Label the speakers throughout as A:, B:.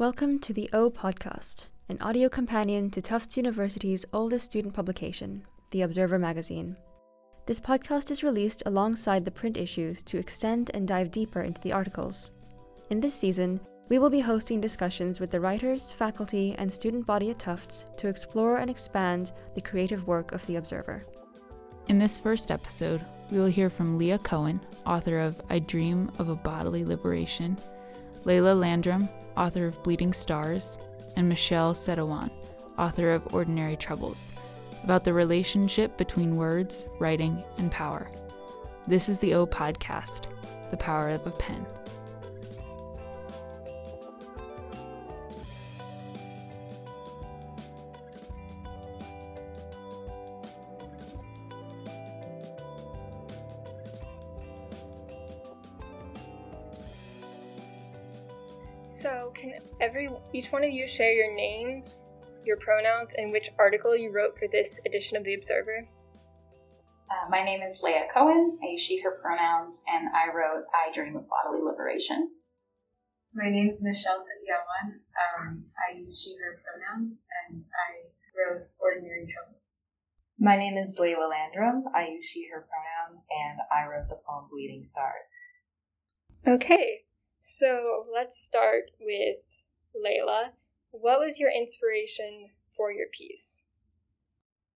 A: Welcome to the O Podcast, an audio companion to Tufts University's oldest student publication, The Observer magazine. This podcast is released alongside the print issues to extend and dive deeper into the articles. In this season, we will be hosting discussions with the writers, faculty, and student body at Tufts to explore and expand the creative work of The Observer.
B: In this first episode, we will hear from Leah Cohen, author of I Dream of a Bodily Liberation, Layla Landrum, author of Bleeding Stars, and Michelle Setiawan, author of Ordinary Troubles, about the relationship between words, writing, and power. This is the O Podcast, the power of a pen.
C: So, can every each one of you share your names, your pronouns, and which article you wrote for this edition of the Observer?
D: Uh, my name is Leah Cohen. I use she, her pronouns, and I wrote I Dream of Bodily Liberation.
E: My name is Michelle Setiawan. Um, I use she, her pronouns, and I wrote Ordinary Trouble.
F: My name is Layla Landrum. I use she, her pronouns, and I wrote the poem Bleeding Stars.
C: Okay, so let's start with Layla. What was your inspiration for your piece?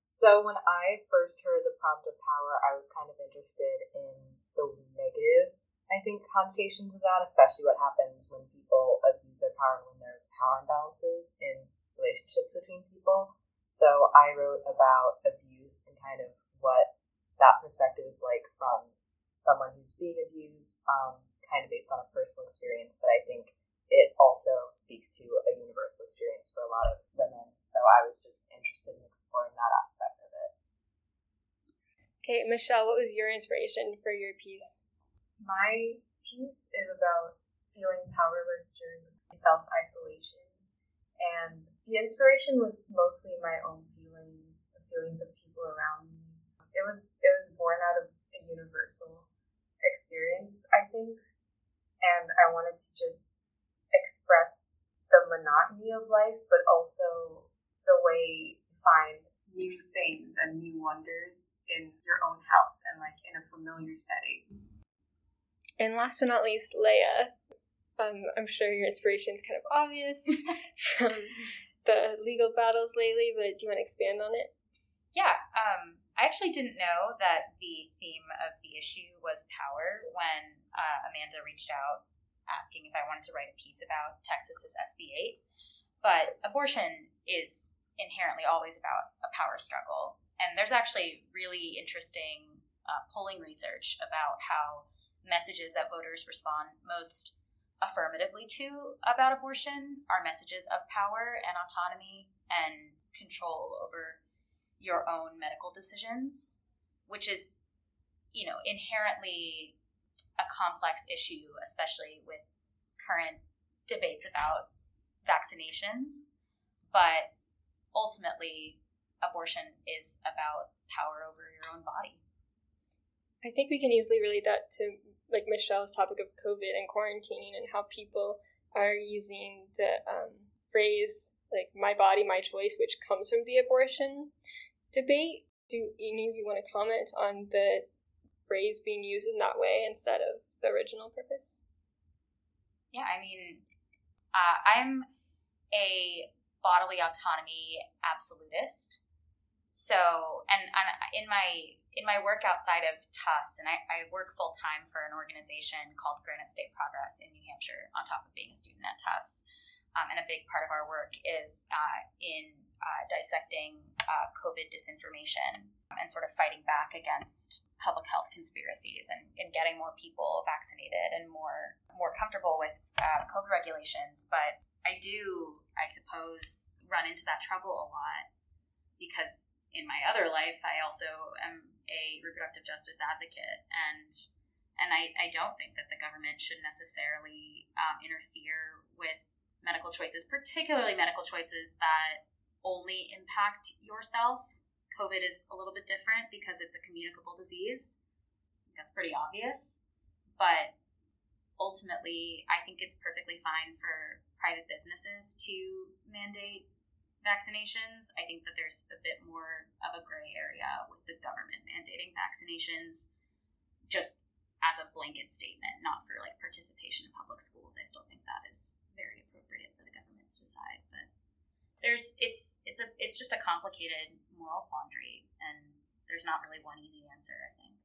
G: So when I first heard the prompt of power, I was kind of interested in the negative, I think, connotations of that, especially what happens when people abuse their power when there's power imbalances in relationships between people. So I wrote about abuse and kind of what that perspective is like from someone who's being abused, um, kind of based on a personal experience, but I think it also speaks to a universal experience for a lot of women. So I was just interested in exploring that aspect of it.
C: Okay, Michelle, what was your inspiration for your piece?
E: My piece is about feeling powerless during self isolation, and the inspiration was mostly my own feelings, the feelings of people around me. It was it was born out of a universal experience, I think, and I wanted to just express the monotony of life, but also the way you find new things and new wonders in your own house and like in a familiar setting.
C: And last but not least, Leah. Um, I'm sure your inspiration is kind of obvious from the legal battles lately, but do you want to expand on it?
D: Yeah, um, I actually didn't know that the theme of the issue was power when uh, Amanda reached out asking if I wanted to write a piece about Texas's SB 8. But abortion is inherently always about a power struggle. And there's actually really interesting uh, polling research about how messages that voters respond most affirmatively to about abortion are messages of power and autonomy and control over your own medical decisions, which is, you know, inherently a complex issue, especially with current debates about vaccinations. But ultimately, abortion is about power over your own body.
C: I think we can easily relate that to like Michelle's topic of COVID and quarantining and how people are using the um, phrase like "my body, my choice," which comes from the abortion debate. Do any of you want to comment on the phrase being used in that way instead of the original purpose?
D: Yeah, I mean, uh, I'm a bodily autonomy absolutist. So, and, and in my in my work outside of Tufts, and I, I work full time for an organization called Granite State Progress in New Hampshire, on top of being a student at Tufts. Um, and a big part of our work is uh, in uh, dissecting uh, COVID disinformation and sort of fighting back against public health conspiracies and, and getting more people vaccinated and more more comfortable with uh, COVID regulations. But I do, I suppose, run into that trouble a lot because in my other life, I also am a reproductive justice advocate and and I, I don't think that the government should necessarily um, interfere with medical choices, particularly medical choices that only impact yourself. COVID is a little bit different because it's a communicable disease. That's pretty obvious. But ultimately, I think it's perfectly fine for private businesses to mandate vaccinations. I think that there's a bit more of a gray area with the government mandating vaccinations just as a blanket statement, not for like participation in public schools. I still think that is very appropriate for the government to decide. But there's it's it's a it's just a complicated moral quandary and there's not really one easy answer, I think.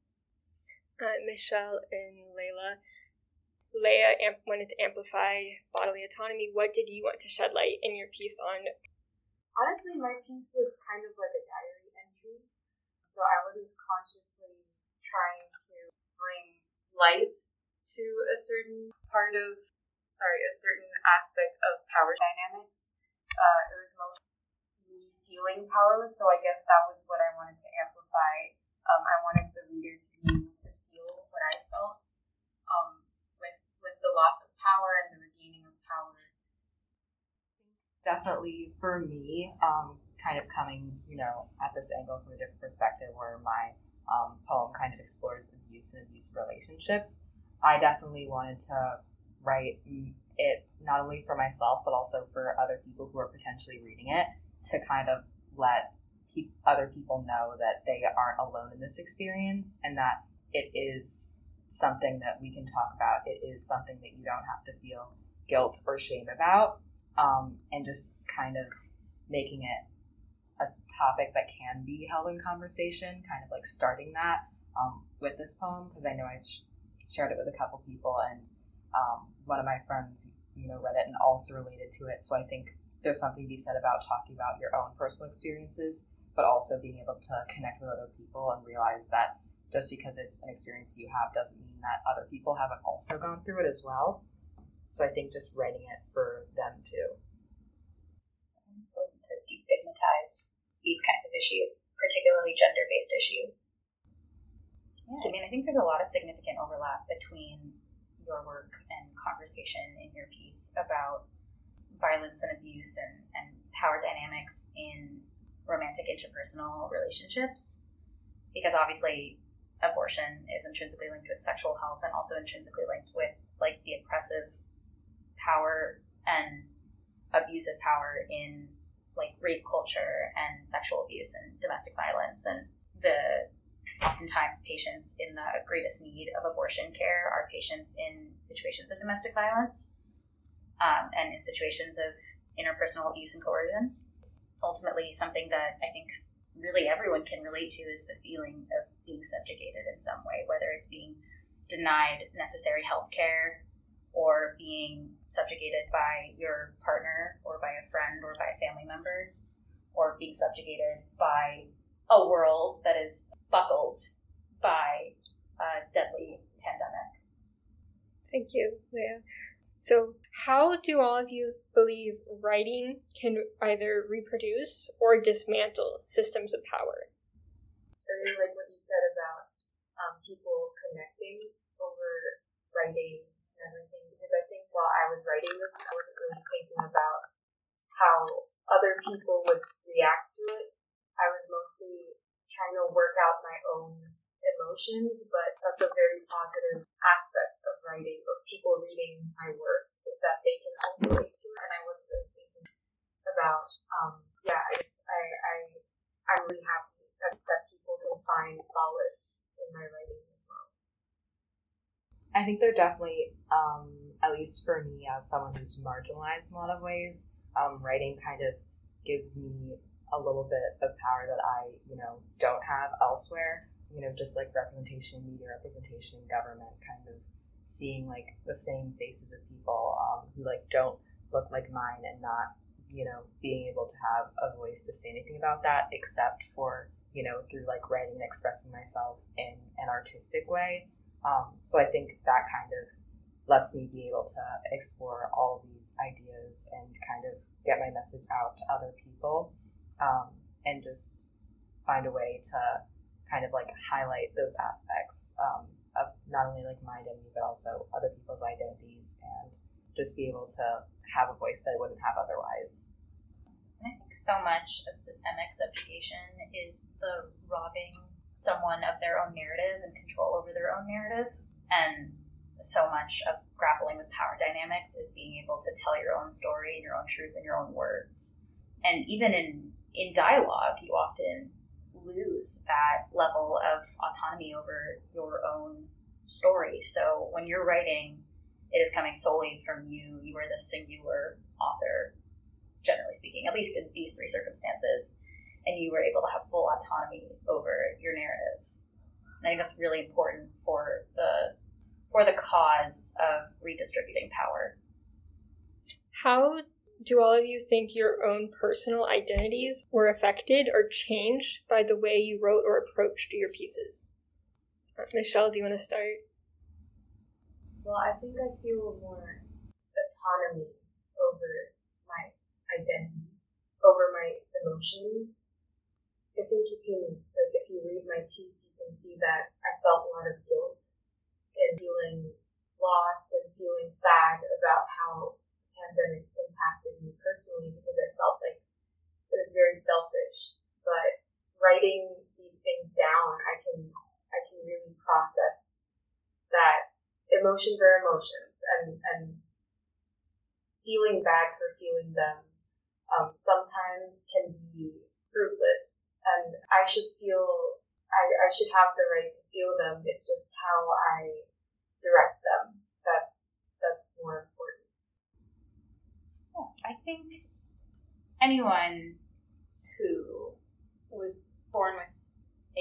C: Uh, Michelle and Layla, Leah amp- wanted to amplify bodily autonomy. What did you want to shed light in your piece on?
E: Honestly, my piece was kind of like a diary entry, so I wasn't consciously trying to bring light to a certain part of, sorry, a certain aspect of power dynamics. Uh, it was mostly me feeling powerless, so I guess that was what I wanted to amplify. Um, I wanted the reader to be able to feel what I felt with the loss of power and the regaining of power?
F: Definitely for me, um, kind of coming, you know, at this angle from a different perspective where my um, poem kind of explores abuse and abusive relationships, I definitely wanted to write it not only for myself, but also for other people who are potentially reading it to kind of let pe- other people know that they aren't alone in this experience and that it is something that we can talk about. It is something that you don't have to feel guilt or shame about, um, and just kind of making it a topic that can be held in conversation, kind of like starting that um, with this poem, because I know I sh- shared it with a couple people, and um, one of my friends, you know, read it and also related to it. So I think there's something to be said about talking about your own personal experiences, but also being able to connect with other people and realize that just because it's an experience you have doesn't mean that other people haven't also gone through it as well. So I think just writing it for them too.
D: It's important to destigmatize these kinds of issues, particularly gender based issues. Yeah, I mean, I think there's a lot of significant overlap between your work and conversation in your piece about violence and abuse and, and power dynamics in romantic interpersonal relationships. Because obviously, abortion is intrinsically linked with sexual health and also intrinsically linked with like the oppressive power and abusive power in like rape culture and sexual abuse and domestic violence and the oftentimes patients in the greatest need of abortion care are patients in situations of domestic violence um, and in situations of interpersonal abuse and coercion. Ultimately something that i think really everyone can relate to is the feeling of being subjugated in some way, whether it's being denied necessary health care or being subjugated by your partner or by a friend or by a family member or being subjugated by a world that is buckled by a deadly pandemic.
C: Thank you, Leah. So, how do all of you believe writing can either reproduce or dismantle systems of power?
E: I really like what you said about um, people connecting over writing and everything, because I think while I was writing this, I wasn't really thinking about how other people would react to it. I was mostly trying to work out my own emotions, but that's a very positive aspect of writing, of people reading my work, is that they can also relate to it. And I wasn't really thinking about, um, yeah, I, I, I'm really happy that, that people can find solace in my writing as well.
F: I think they're definitely, um, at least for me, as someone who's marginalized in a lot of ways, um, writing kind of gives me a little bit of power that I, you know, don't have elsewhere you know, just like representation media, representation government, kind of seeing like the same faces of people um, who like don't look like mine and not, you know, being able to have a voice to say anything about that except for, you know, through like writing and expressing myself in an artistic way. Um, so I think that kind of lets me be able to explore all these ideas and kind of get my message out to other people um, and just find a way to kind of like highlight those aspects um, of not only like my identity but also other people's identities and just be able to have a voice that I wouldn't have otherwise.
D: And I think so much of systemic subjugation is the robbing someone of their own narrative and control over their own narrative. And so much of grappling with power dynamics is being able to tell your own story and your own truth in your own words. And even in in dialogue, you often lose that level of autonomy over your own story. So when you're writing, it is coming solely from you. You are the singular author, generally speaking, at least in these three circumstances. And you were able to have full autonomy over your narrative. And I think that's really important for the for the cause of redistributing power.
C: How do all of you think your own personal identities were affected or changed by the way you wrote or approached your pieces? Uh, Michelle, do you want to start?
E: Well, I think I feel more autonomy over my identity, over my emotions. I think you can, like, if you read my piece, you can see that I felt a lot of guilt and feeling lost and feeling sad about how pandemic impacted me personally because I felt like it was very selfish. But writing these things down, I can I can really process that emotions are emotions and and feeling bad for feeling them um, sometimes can be fruitless and I should feel I, I should have the right to feel them. It's just how I direct them. That's that's more important.
D: I think anyone who was born with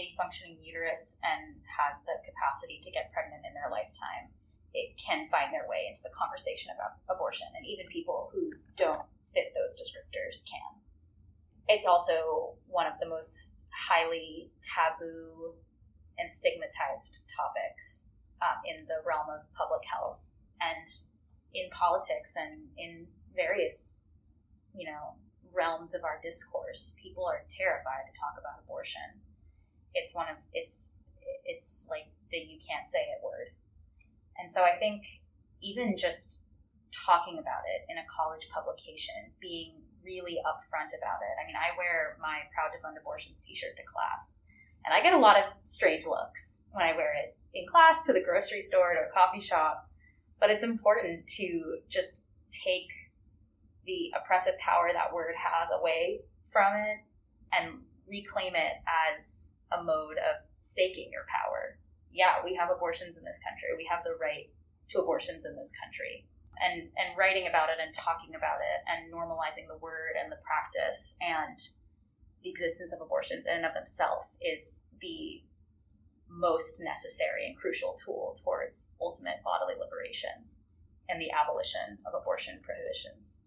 D: a functioning uterus and has the capacity to get pregnant in their lifetime, it can find their way into the conversation about abortion. And even people who don't fit those descriptors can. It's also one of the most highly taboo and stigmatized topics um, in the realm of public health and in politics and in various you know, realms of our discourse. People are terrified to talk about abortion. It's one of it's it's like the you can't say it word. And so I think even just talking about it in a college publication, being really upfront about it. I mean, I wear my Proud to Fund Abortions t-shirt to class, and I get a lot of strange looks when I wear it in class, to the grocery store, to a coffee shop. But it's important to just take the oppressive power that word has away from it and reclaim it as a mode of staking your power. Yeah, we have abortions in this country. We have the right to abortions in this country. And and writing about it and talking about it and normalizing the word and the practice and the existence of abortions in and of themselves is the most necessary and crucial tool towards ultimate bodily liberation and the abolition of abortion prohibitions.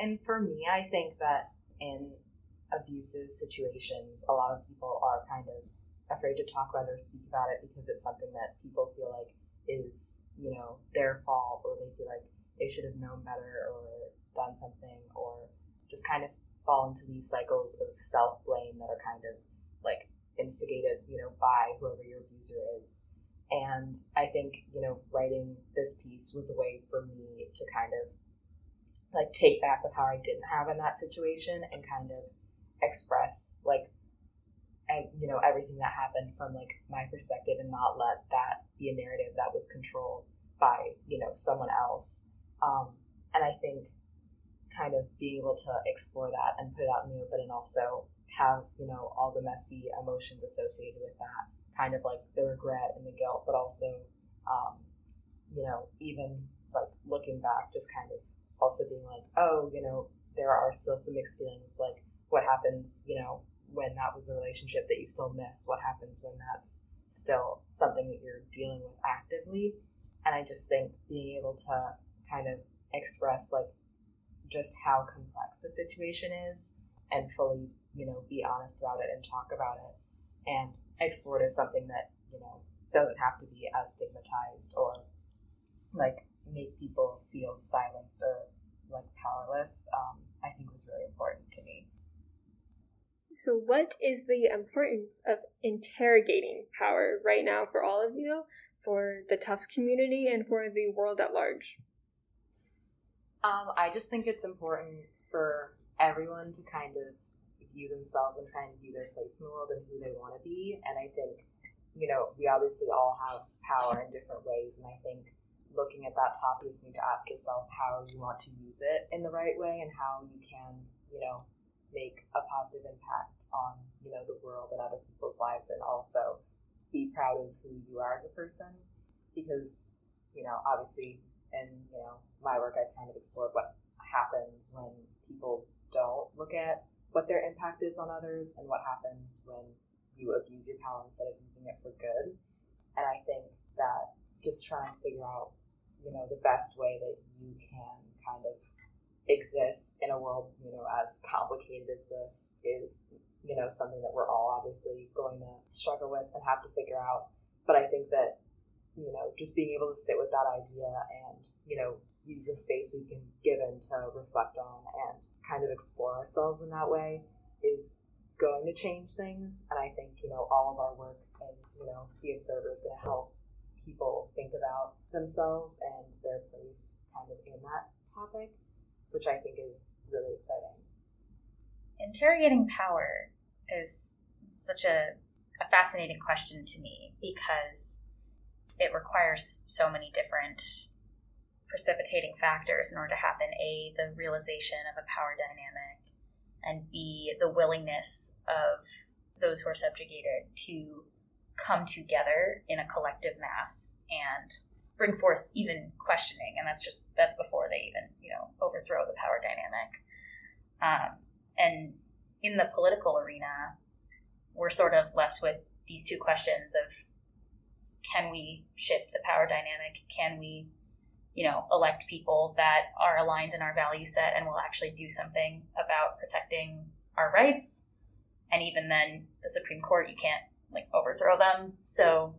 F: And for me, I think that in abusive situations, a lot of people are kind of afraid to talk about it or speak about it because it's something that people feel like is, you know, their fault or they feel like they should have known better or done something or just kind of fall into these cycles of self blame that are kind of like instigated, you know, by whoever your abuser is. And I think, you know, writing this piece was a way for me to kind of like take back the power I didn't have in that situation and kind of express like and you know everything that happened from like my perspective and not let that be a narrative that was controlled by you know someone else. Um, and i think kind of being able to explore that and put it out in the open and also have you know all the messy emotions associated with that kind of like the regret and the guilt but also um, you know even like looking back just kind of also being like, oh, you know, there are still some mixed feelings. Like, what happens, you know, when that was a relationship that you still miss? What happens when that's still something that you're dealing with actively? And I just think being able to kind of express, like, just how complex the situation is and fully, you know, be honest about it and talk about it and explore it as something that, you know, doesn't have to be as stigmatized or like make people feel silenced or like powerless, um, I think was really important to me.
C: So, what is the importance of interrogating power right now for all of you, for the Tufts community, and for the world at large?
F: Um, I just think it's important for everyone to kind of view themselves and kind of view their place in the world and who they want to be. And I think you know, we obviously all have power in different ways, and I think looking at that topic, you just need to ask yourself how you want to use it in the right way and how you can, you know, make a positive impact on, you know, the world and other people's lives and also be proud of who you are as a person because, you know, obviously in, you know, my work I've kind of explored what happens when people don't look at what their impact is on others and what happens when you abuse your power instead of using it for good. And I think that just trying to figure out, you know, the best way that you can kind of exist in a world, you know, as complicated as this is, you know, something that we're all obviously going to struggle with and have to figure out. But I think that, you know, just being able to sit with that idea and, you know, use the space we've been given to reflect on and kind of explore ourselves in that way is going to change things. And I think, you know, all of our work and, you know, the observer is going to help people think about themselves and their place kind of in that topic, which I think is really exciting.
D: Interrogating power is such a, a fascinating question to me because it requires so many different precipitating factors in order to happen a the realization of a power dynamic and b the willingness of those who are subjugated to come together in a collective mass and bring forth even questioning and that's just that's before they even you know overthrow the power dynamic um, and in the political arena we're sort of left with these two questions of can we shift the power dynamic can we you know, elect people that are aligned in our value set and will actually do something about protecting our rights. And even then, the Supreme Court, you can't like overthrow them. So,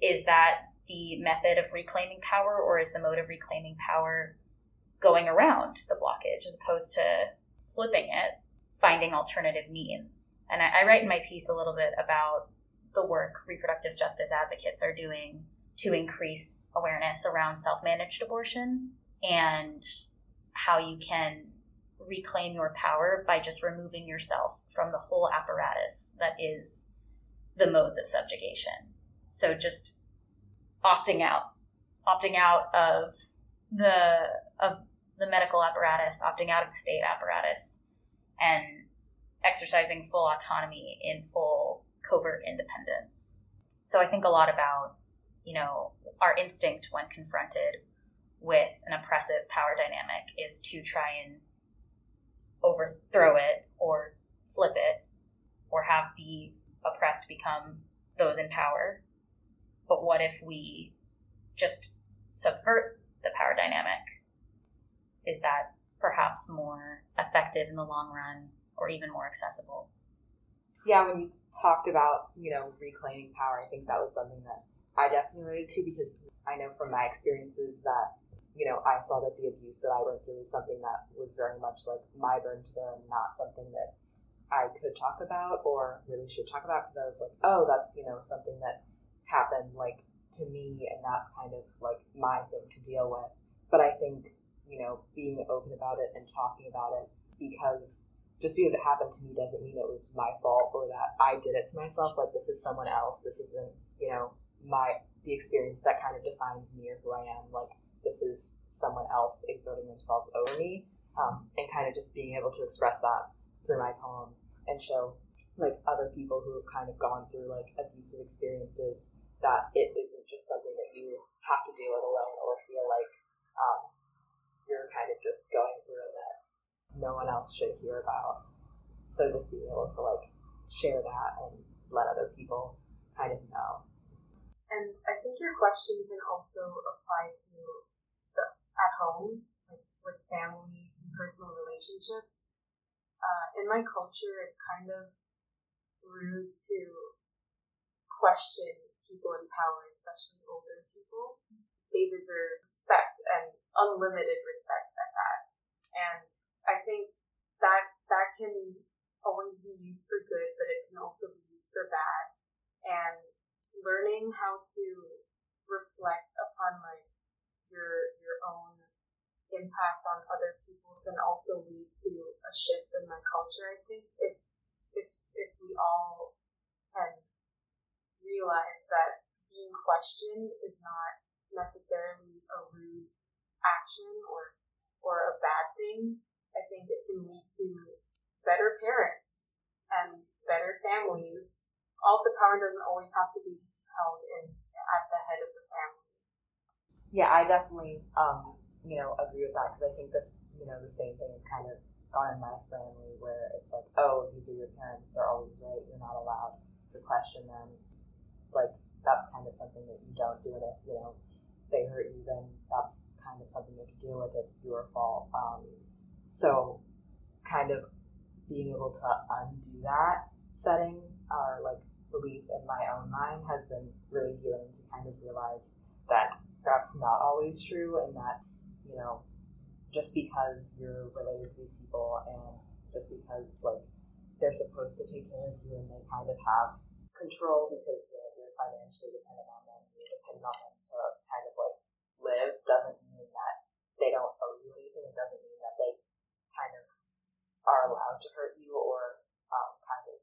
D: is that the method of reclaiming power, or is the mode of reclaiming power going around the blockage as opposed to flipping it, finding alternative means? And I, I write in my piece a little bit about the work reproductive justice advocates are doing to increase awareness around self managed abortion and how you can reclaim your power by just removing yourself from the whole apparatus that is the modes of subjugation. So just opting out, opting out of the of the medical apparatus, opting out of the state apparatus, and exercising full autonomy in full covert independence. So I think a lot about you know, our instinct when confronted with an oppressive power dynamic is to try and overthrow it or flip it or have the oppressed become those in power. But what if we just subvert the power dynamic? Is that perhaps more effective in the long run or even more accessible?
F: Yeah, when you talked about, you know, reclaiming power, I think that was something that I definitely related to because I know from my experiences that, you know, I saw that the abuse that I went through was something that was very much like my burden to bear not something that I could talk about or really should talk about because I was like, oh, that's, you know, something that happened like to me and that's kind of like my thing to deal with. But I think, you know, being open about it and talking about it because just because it happened to me doesn't mean it was my fault or that I did it to myself. Like this is someone else. This isn't, you know, my the experience that kind of defines me or who I am. Like this is someone else exerting themselves over me, um, and kind of just being able to express that through my poem and show like other people who have kind of gone through like abusive experiences that it isn't just something that you have to deal with alone or feel like um, you're kind of just going through and that no one else should hear about. So just being able to like share that and let other people kind of know
E: and I think your question can also apply to the, at home, like with family and personal relationships. Uh, in my culture, it's kind of rude to question people in power, especially older people. They deserve respect and unlimited respect at that. And I think that that can always be used for good, but it can also be used for bad. And learning how to reflect upon like your your own impact on other people can also lead to a shift in my culture. I think if if if we all can realize that being questioned is not necessarily a rude action or or a bad thing. I think it can lead to better parents and better families. All the power doesn't always have to be held in at the head of the family.
F: Yeah, I definitely um, you know agree with that because I think this you know the same thing is kind of gone in my family where it's like, oh, these are your parents, they're always right, you're not allowed to question them. Like that's kind of something that you don't do, and if you know they hurt you, then that's kind of something you to deal with. It's your fault. Um, so, kind of being able to undo that setting or like belief in my own mind has been really healing to kind of realize that that's not always true and that you know just because you're related to these people and just because like they're supposed to take care of you and they kind of have control because you know, you're financially dependent on them, you're dependent on them to kind of like live doesn't mean that they don't owe you anything. It doesn't mean that they kind of are allowed to hurt you or um, kind of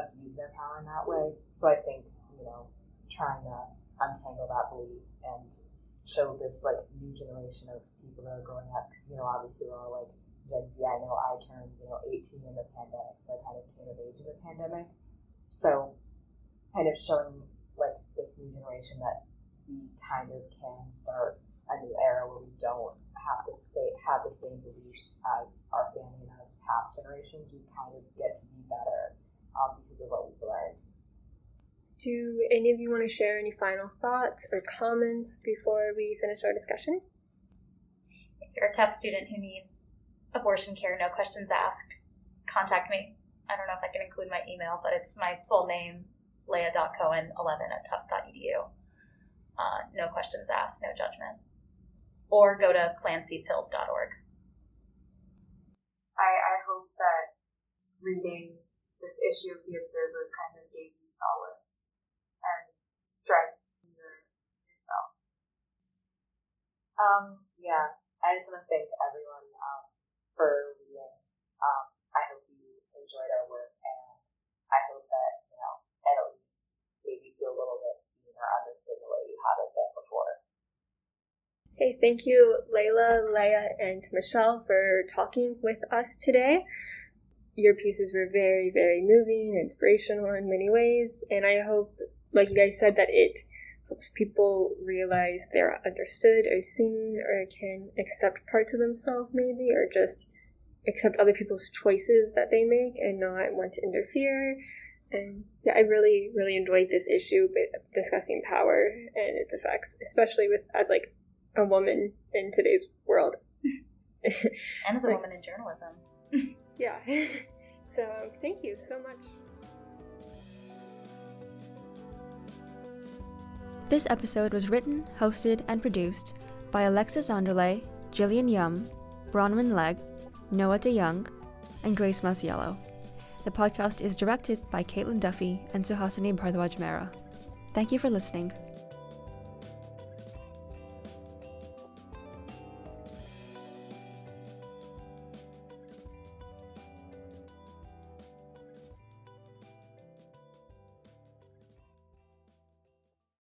F: abuse their power in that way. So I think you know trying to untangle that belief and show this like new generation of people that are growing up because you know obviously we're all like Gen Z. I know I turned you know 18 in the pandemic, so I kind of came of age in the pandemic. So kind of showing like this new generation that we kind of can start a new era where we don't have to say have the same beliefs as our family and as past generations. We kind of get to be better um, because of what we've learned.
C: Do any of you want to share any final thoughts or comments before we finish our discussion?
D: If you're a Tufts student who needs abortion care, no questions asked, contact me. I don't know if I can include my email, but it's my full name, leah.cohen11 at tufts.edu. Uh, no questions asked, no judgment. Or go to plancpills.org.
E: I, I hope that reading this issue of The Observer kind of gave you solace strength in your, yourself.
F: Um, yeah, I just want to thank everyone um, for reading. Um, I hope you enjoyed our work, and I hope that you know at least maybe feel a little bit seen or understood the way you haven't been before.
C: Okay, thank you, Layla, Leah, and Michelle for talking with us today. Your pieces were very, very moving, inspirational in many ways, and I hope like you guys said, that it helps people realize they're understood or seen or can accept parts of themselves maybe or just accept other people's choices that they make and not want to interfere. And yeah, I really, really enjoyed this issue discussing power and its effects, especially with as like a woman in today's world.
D: and as a like, woman in journalism.
C: yeah. so thank you so much.
A: This episode was written, hosted, and produced by Alexis Anderle, Jillian Yum, Bronwyn Legg, Noah DeYoung, and Grace Masiello. The podcast is directed by Caitlin Duffy and Suhasini Bhardwaj. Thank you for listening.